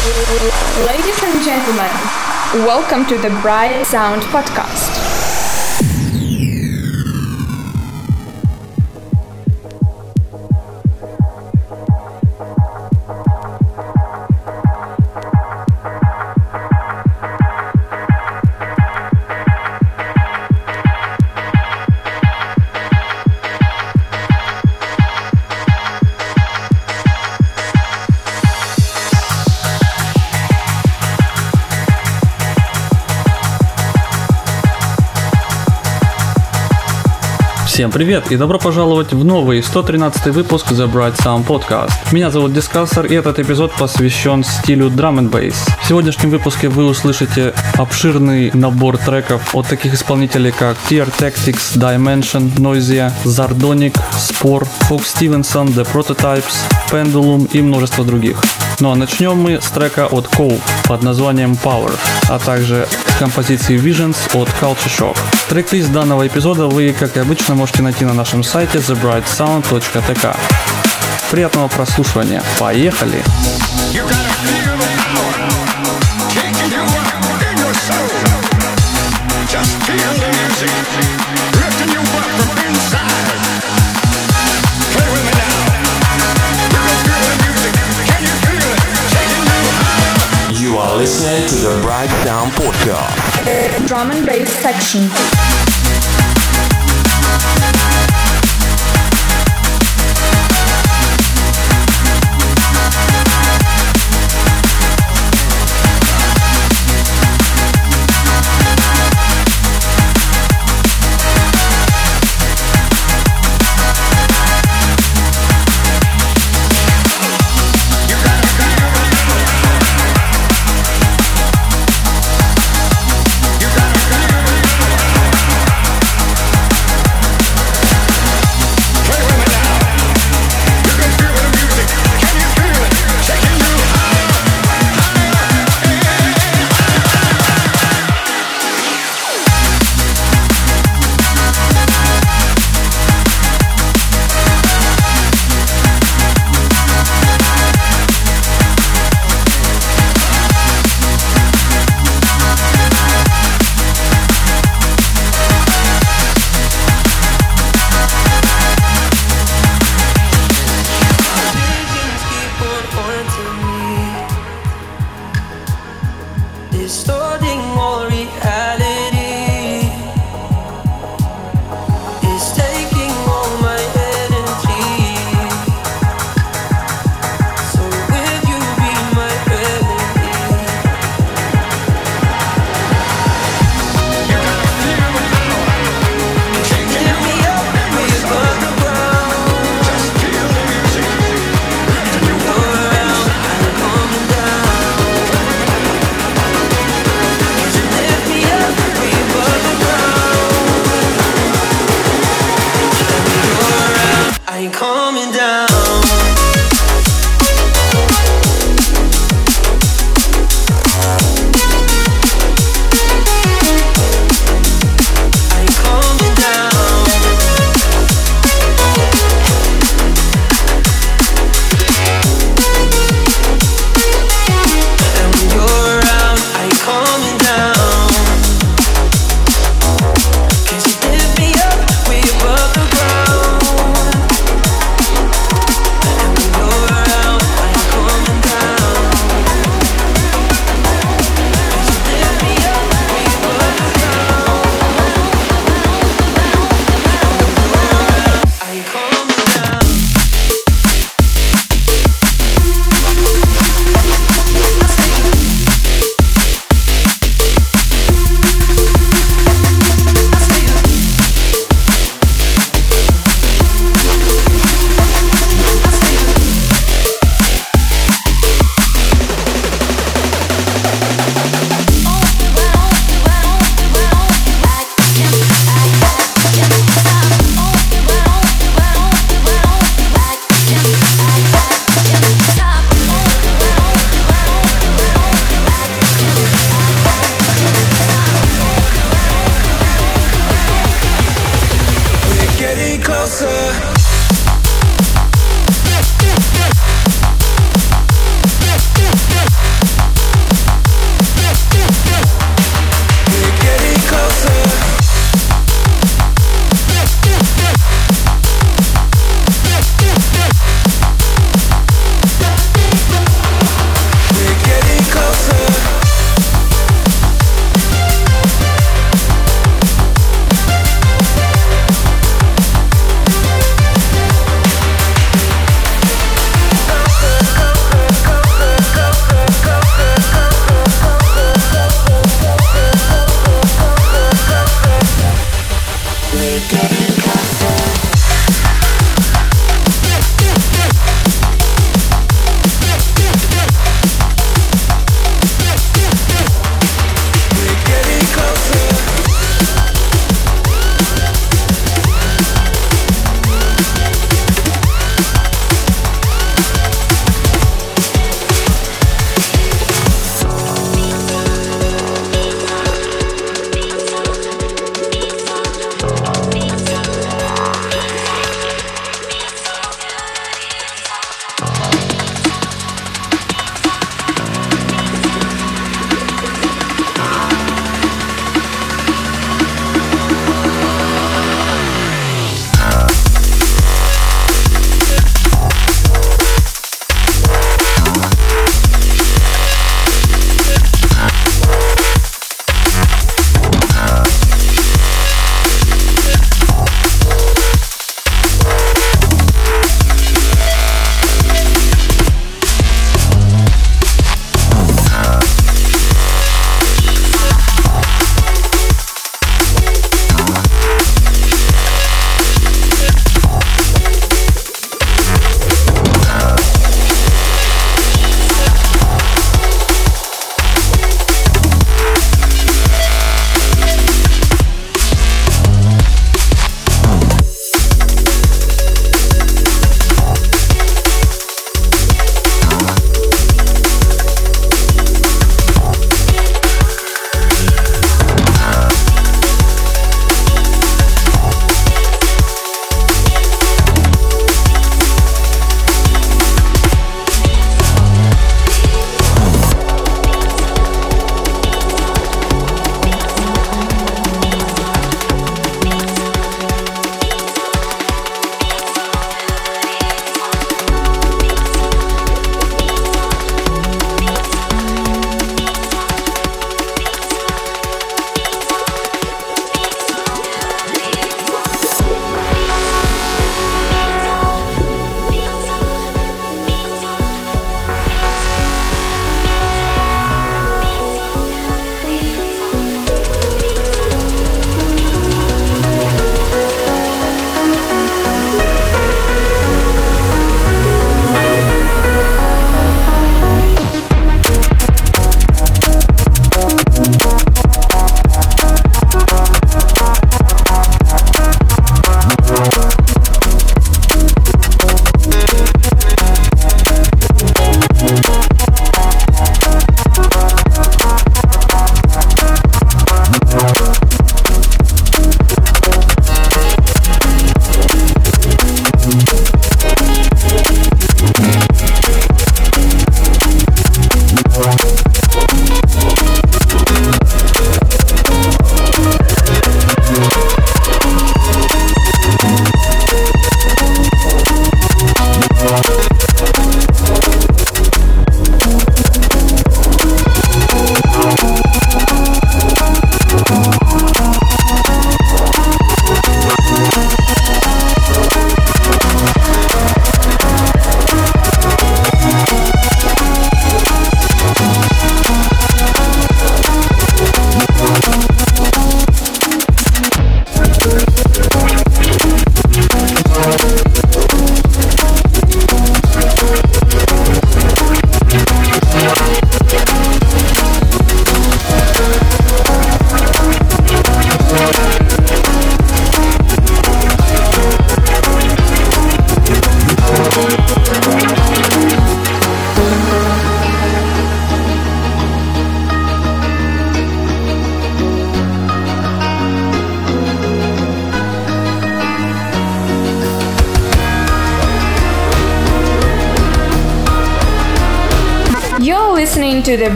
Ladies and gentlemen, welcome to the Bright Sound Podcast. Всем привет и добро пожаловать в новый 113 выпуск The Bright Sound Podcast. Меня зовут Дискассер и этот эпизод посвящен стилю Drum and Bass. В сегодняшнем выпуске вы услышите обширный набор треков от таких исполнителей как Tier Tactics, Dimension, Noisia, Zardonic, Spore, Fox Stevenson, The Prototypes, Pendulum и множество других. Ну а начнем мы с трека от Cove под названием Power, а также композиции Visions от Culture Shock. Трек-лист данного эпизода вы, как и обычно, можете найти на нашем сайте thebrightsound.tk. Приятного прослушивания. Поехали! You gotta Drum and Bass section.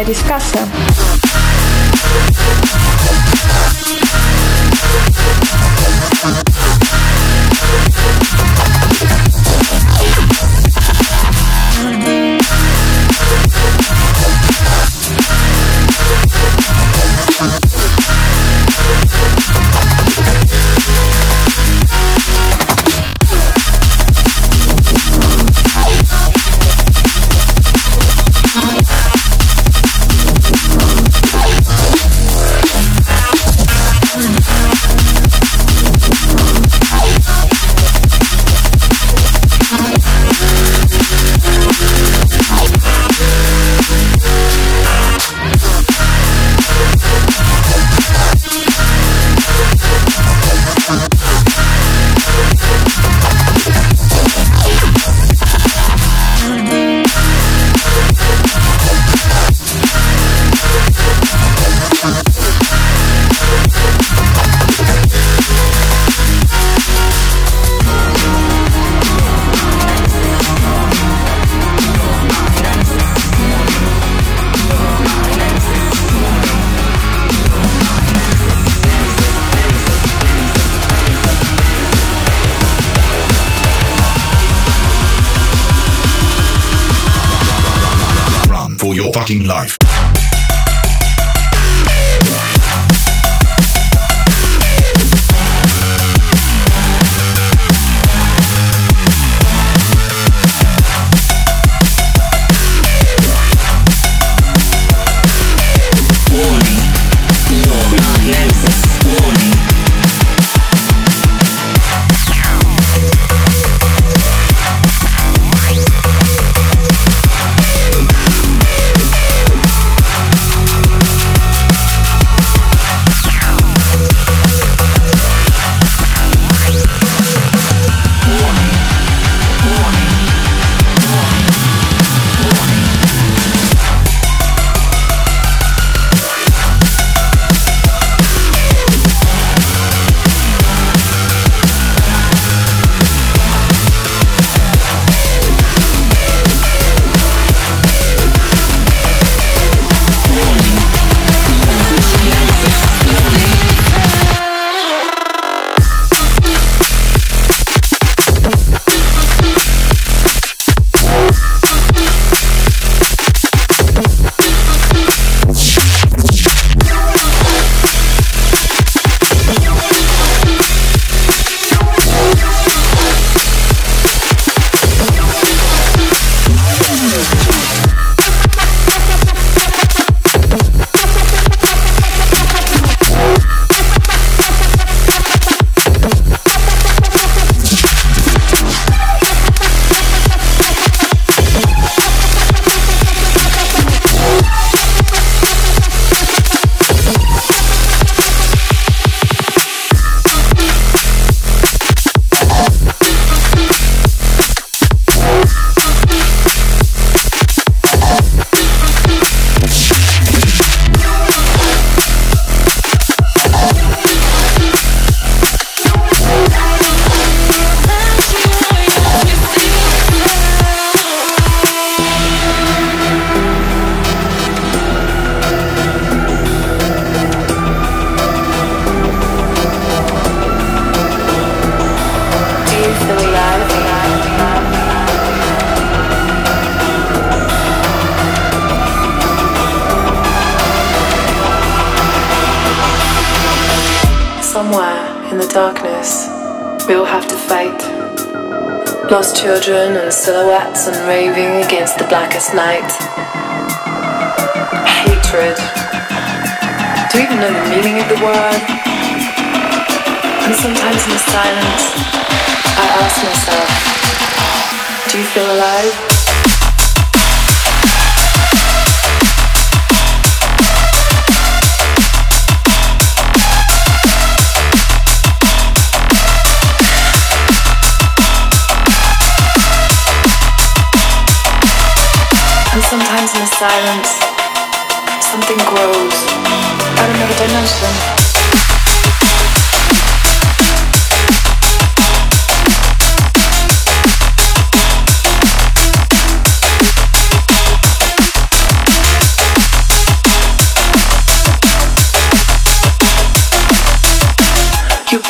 clarificação.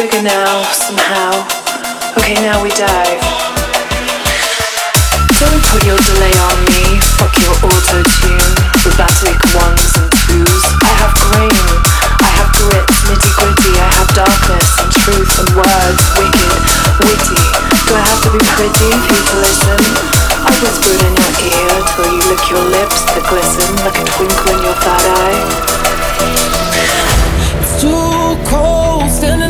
You now, somehow. Okay, now we dive. Don't put your delay on me. Fuck your auto tune. Robotic ones and twos. I have grain. I have grit, nitty gritty. I have darkness and truth and words. Wicked, witty. Do I have to be pretty for you to listen? I whispered in your ear till you lick your lips that glisten like a twinkle in your third eye. It's too cold standing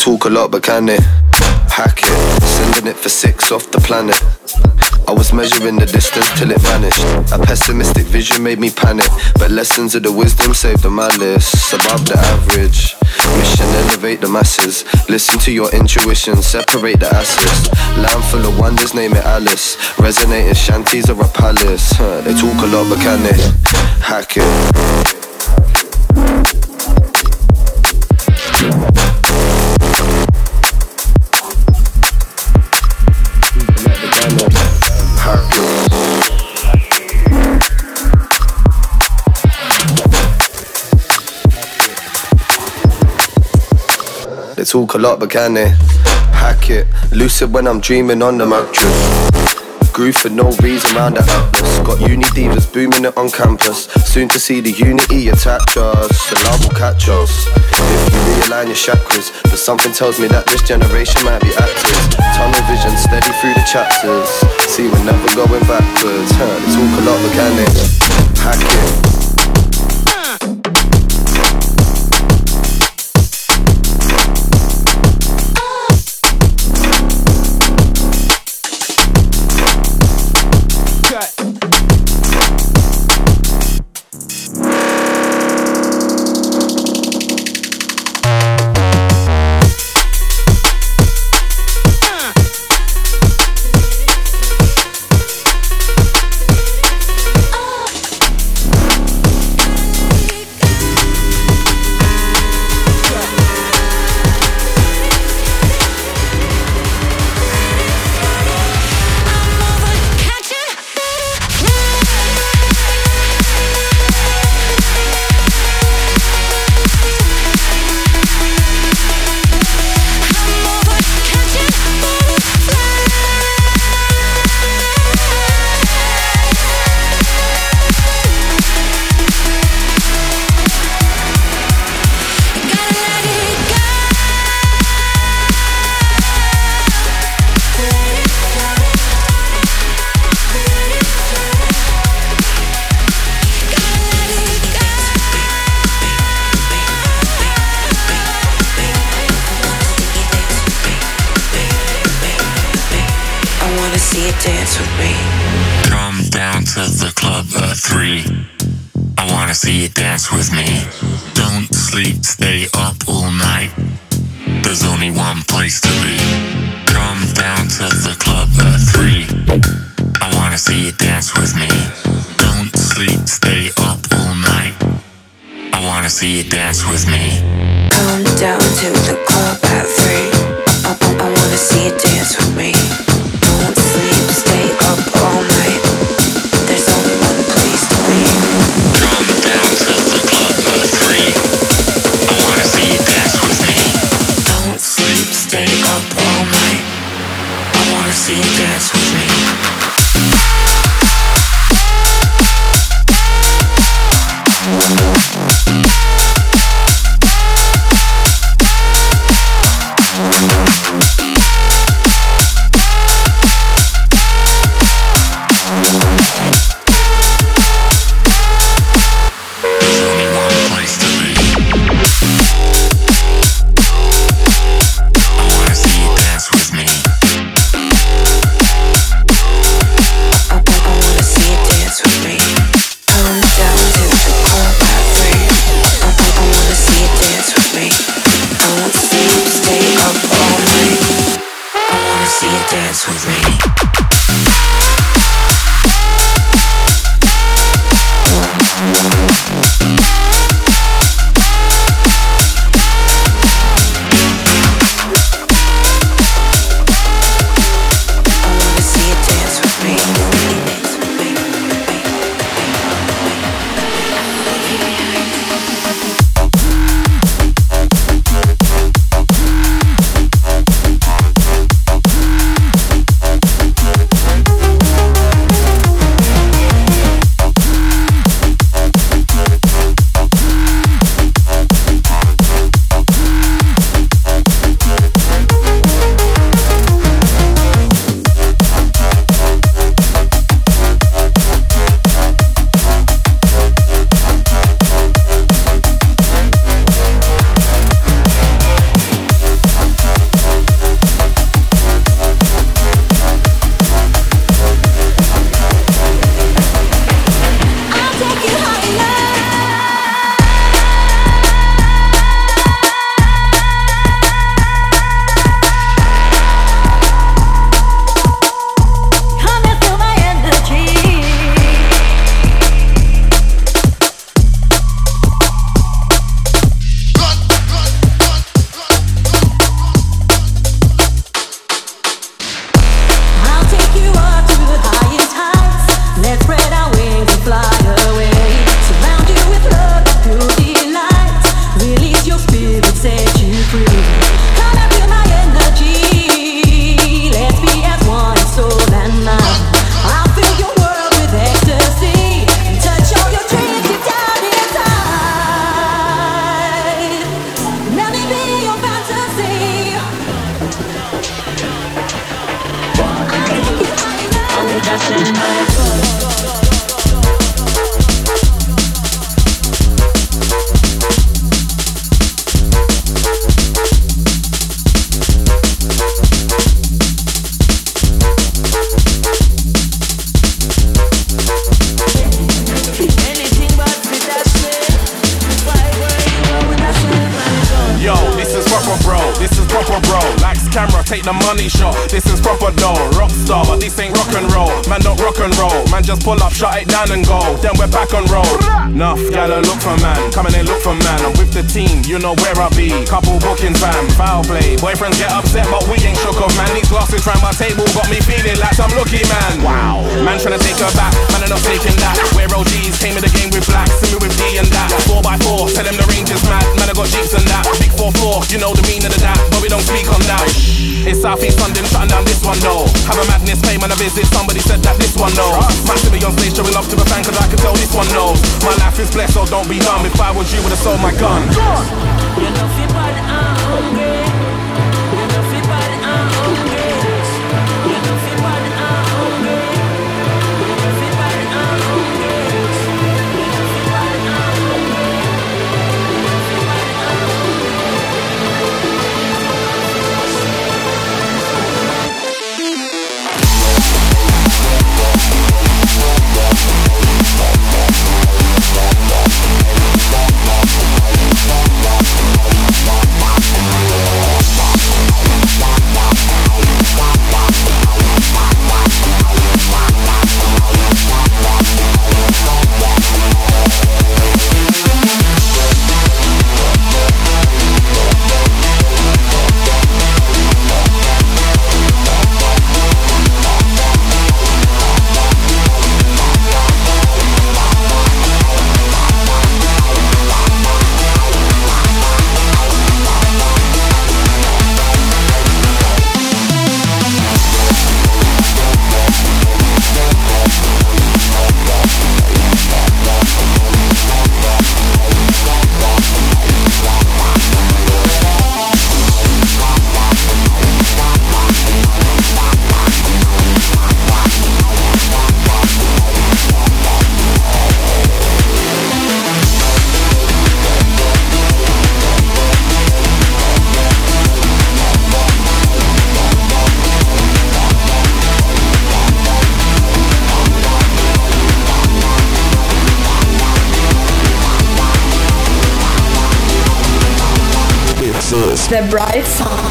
talk a lot, but can they hack it? Sending it for six off the planet. I was measuring the distance till it vanished. A pessimistic vision made me panic, but lessons of the wisdom saved the malice above the average. Mission elevate the masses. Listen to your intuition, separate the asses. Land full of wonders, name it Alice. Resonating shanties or a palace. Huh, they talk a lot, but can they hack it? Talk a lot, but can they hack it? Lucid when I'm dreaming on the mattress. Groove for no reason round the atlas. Got uni divas booming it on campus. Soon to see the unity attach us. The love will catch us. If you realign your chakras, but something tells me that this generation might be active. Tunnel vision steady through the chapters. See, we're never going backwards. Huh, they talk a lot, but can they hack it?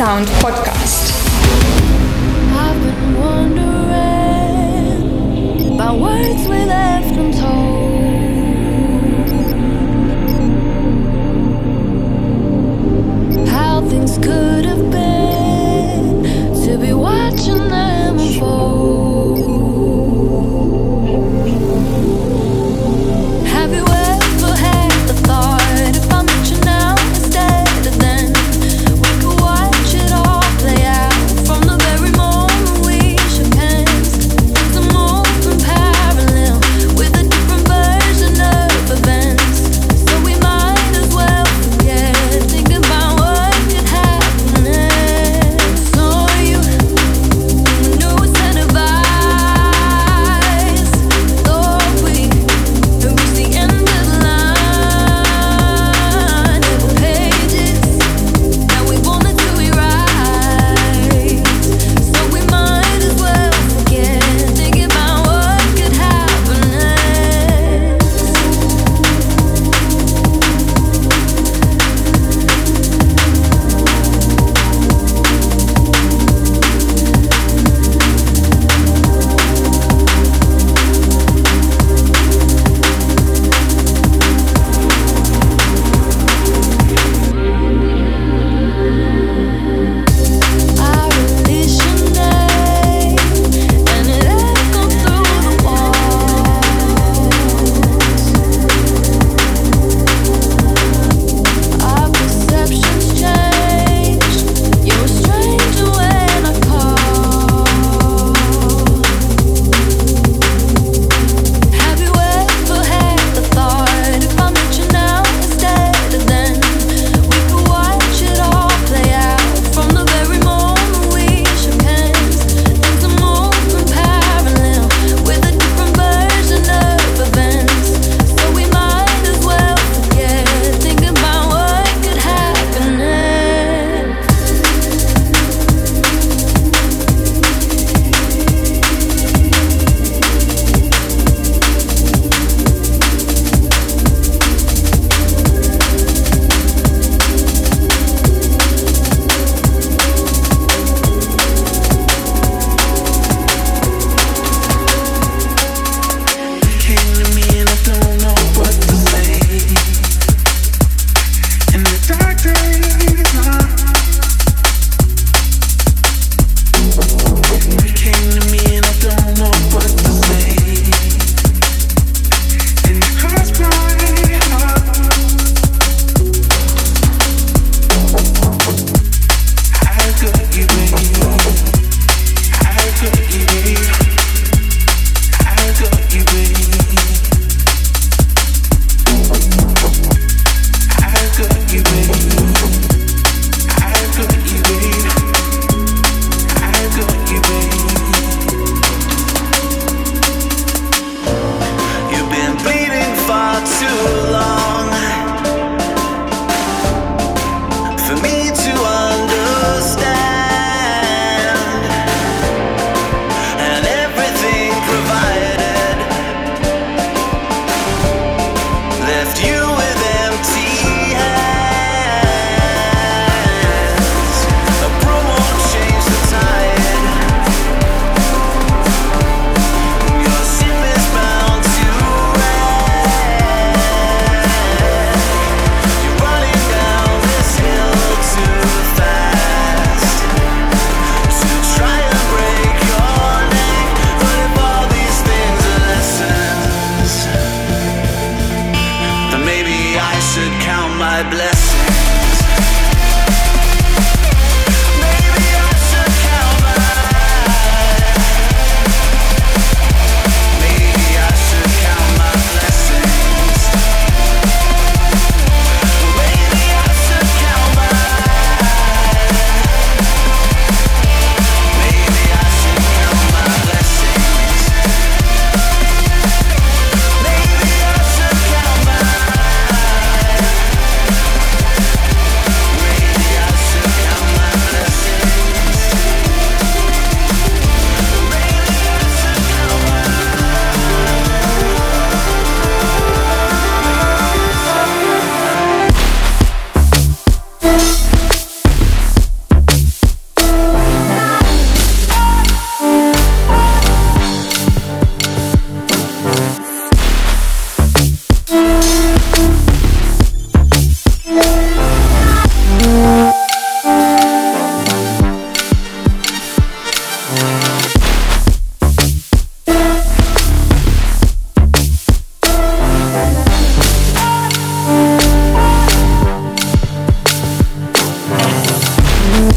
Sound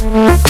As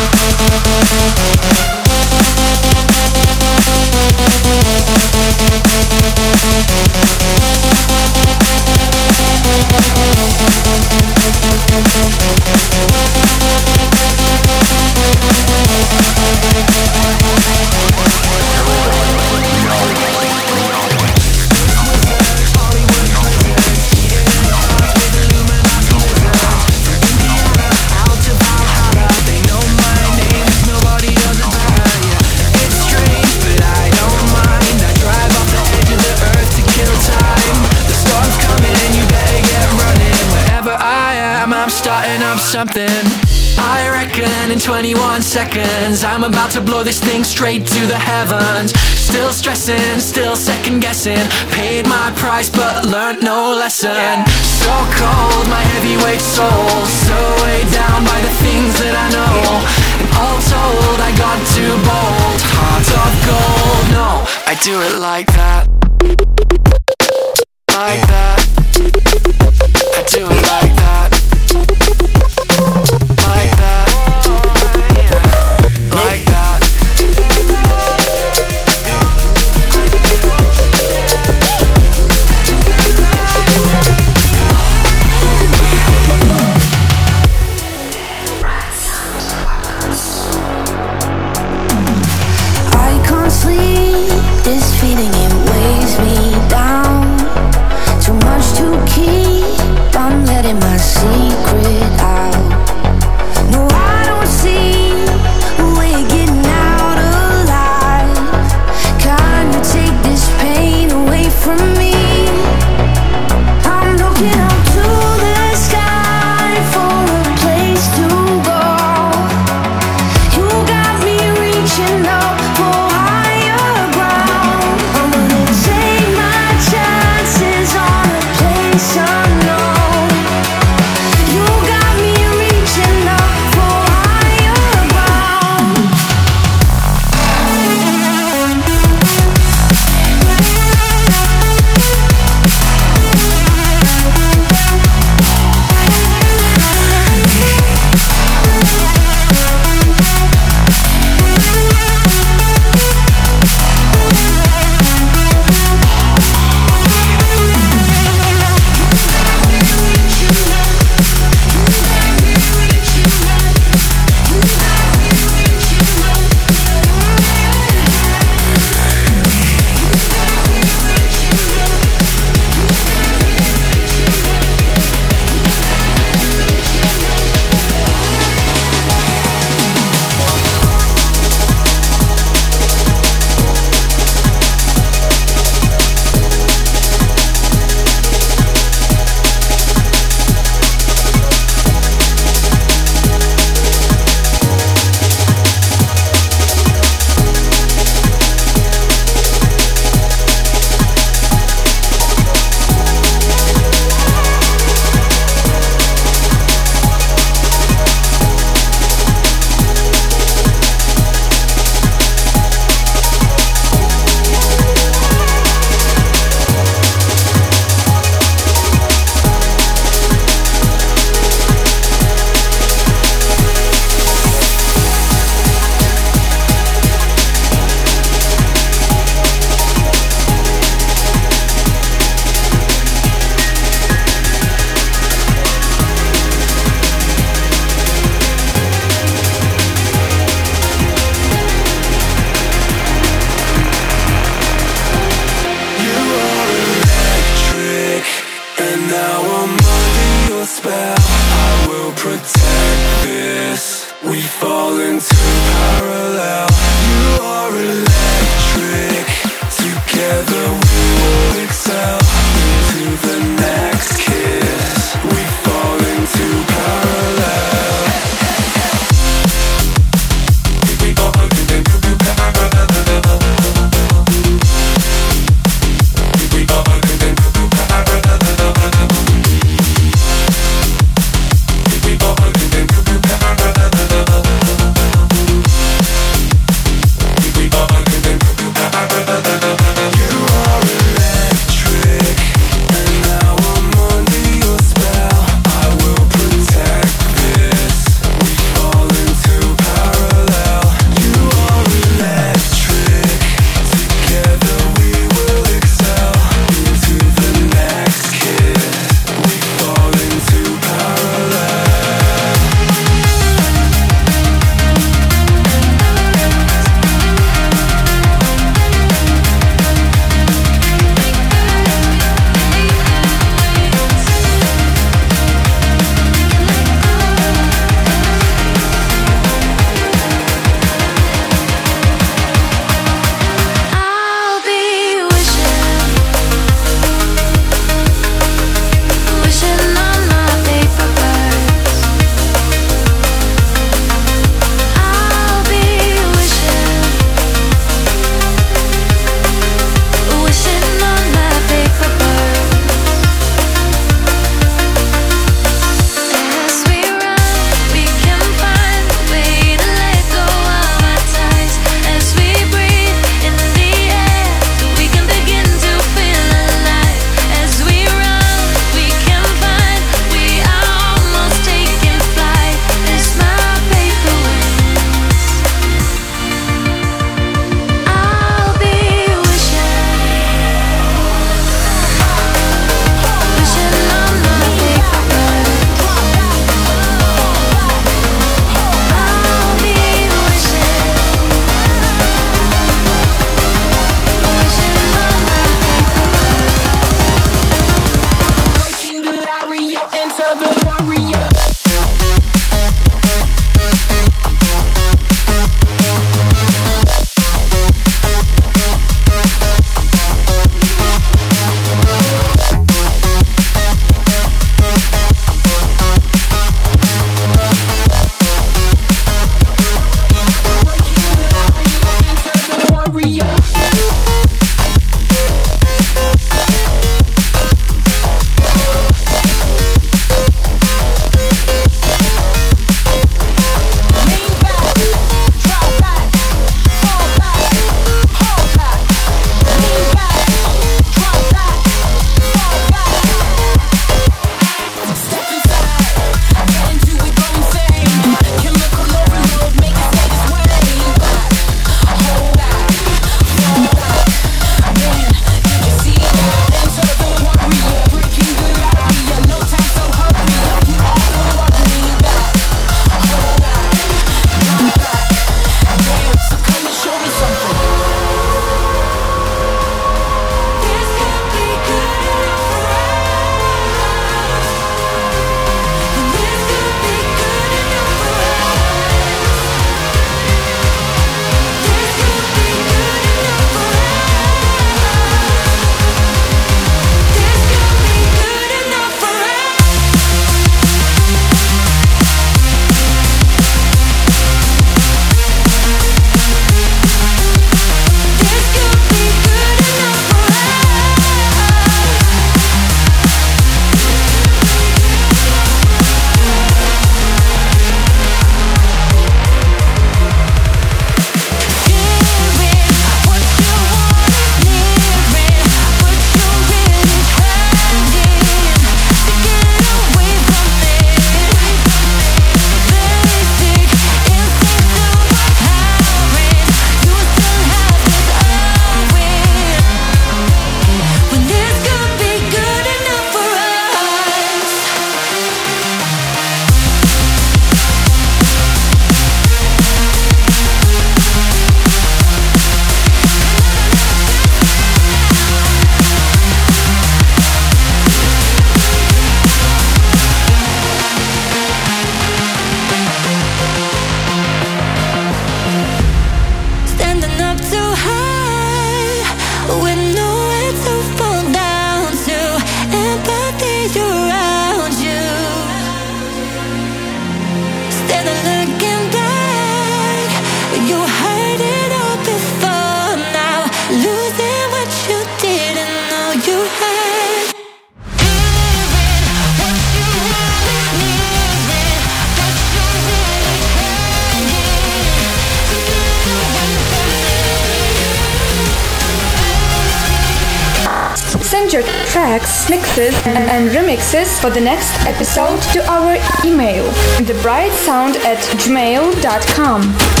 for the next episode to our email, thebrightsound at gmail.com.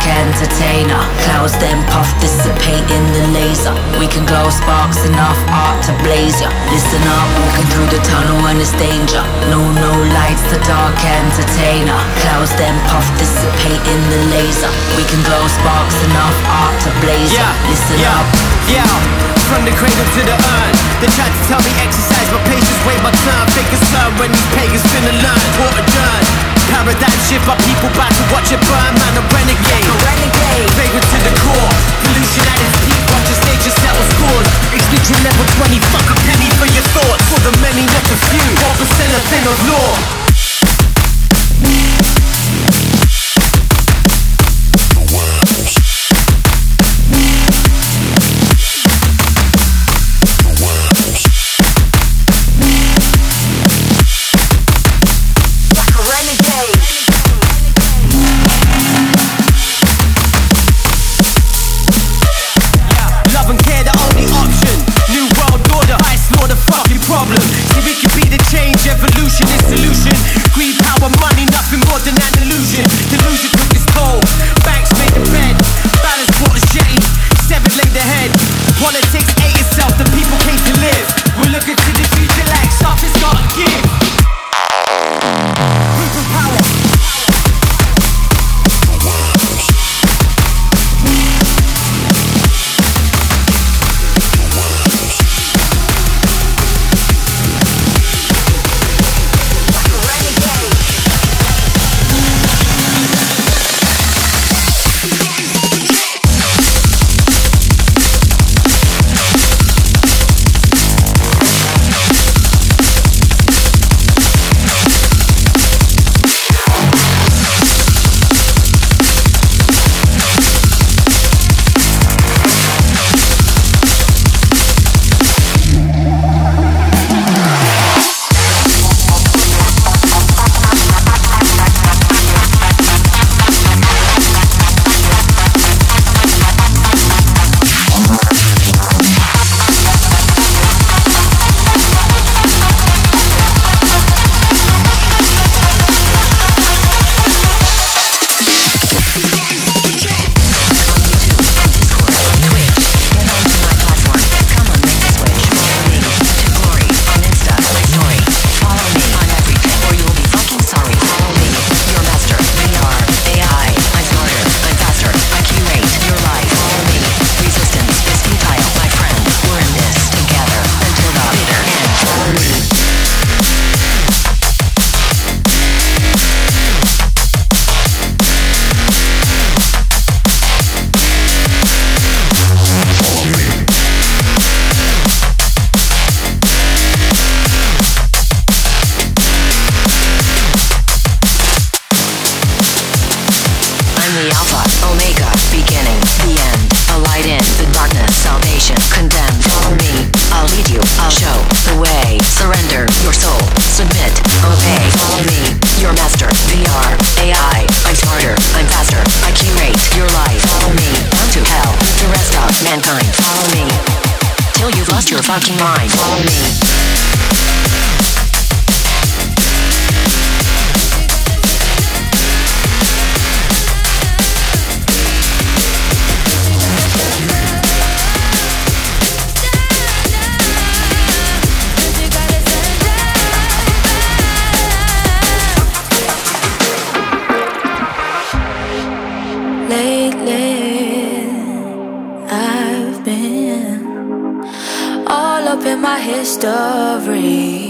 dark entertainer. Clouds then puff, dissipate in the laser. We can glow sparks enough art to blaze ya. Listen up, walking through the tunnel and it's danger. No, no lights, the dark entertainer. Clouds then puff, dissipate in the laser. We can glow sparks enough art to blaze ya. Listen yeah, up. Yeah, from the cradle to the urn. They tried to tell me exercise, but patience wait my turn. Fingers turn when these pagans finna learn. What a done. Paradigm shift, my people back to watch it burn. Man, a renegade. A renegade. Vagrant to the core. Pollution at its peak. Watch the stage and settle scores. Extinction level 20. Fuck a penny for your thoughts. For the many, not the few. 1% a thing of law. up in my history.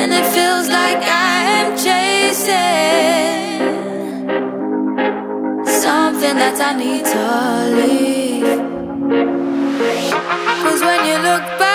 And it feels like I am chasing something that I need to leave. Cause when you look back,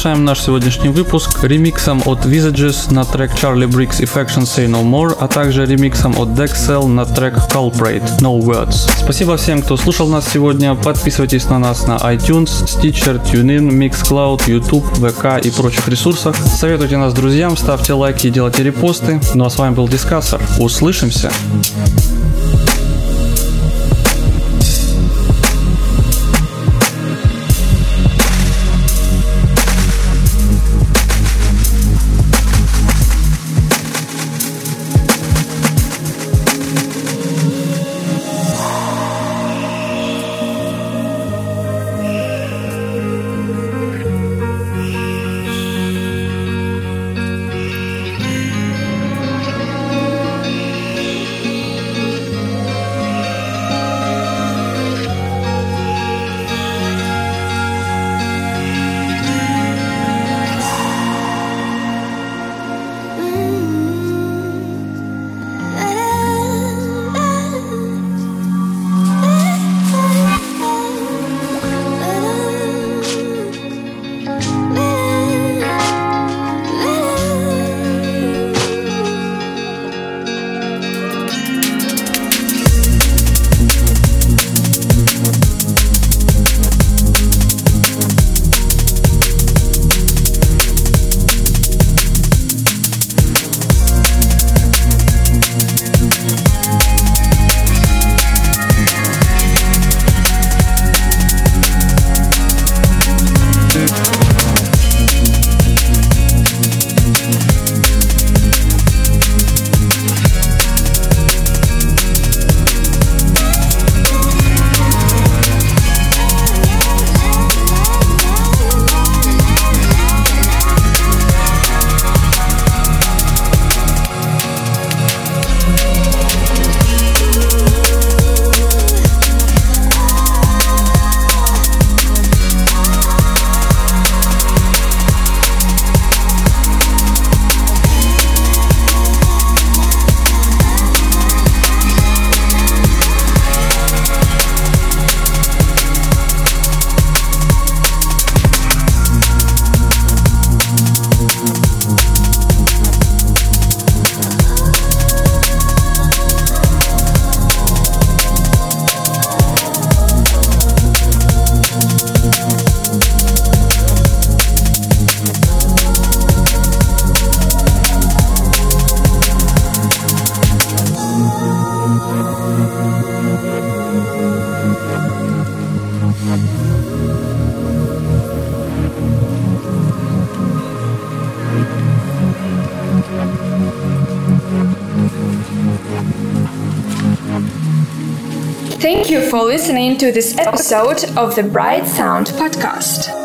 Завершаем наш сегодняшний выпуск ремиксом от Visages на трек Charlie Briggs и Faction Say No More, а также ремиксом от Dexel на трек Culprate No Words. Спасибо всем, кто слушал нас сегодня. Подписывайтесь на нас на iTunes, Stitcher, TuneIn, Mixcloud, YouTube, VK и прочих ресурсах. Советуйте нас друзьям, ставьте лайки и делайте репосты. Ну а с вами был Дискассор. Услышимся! Listening to this episode of the Bright Sound Podcast.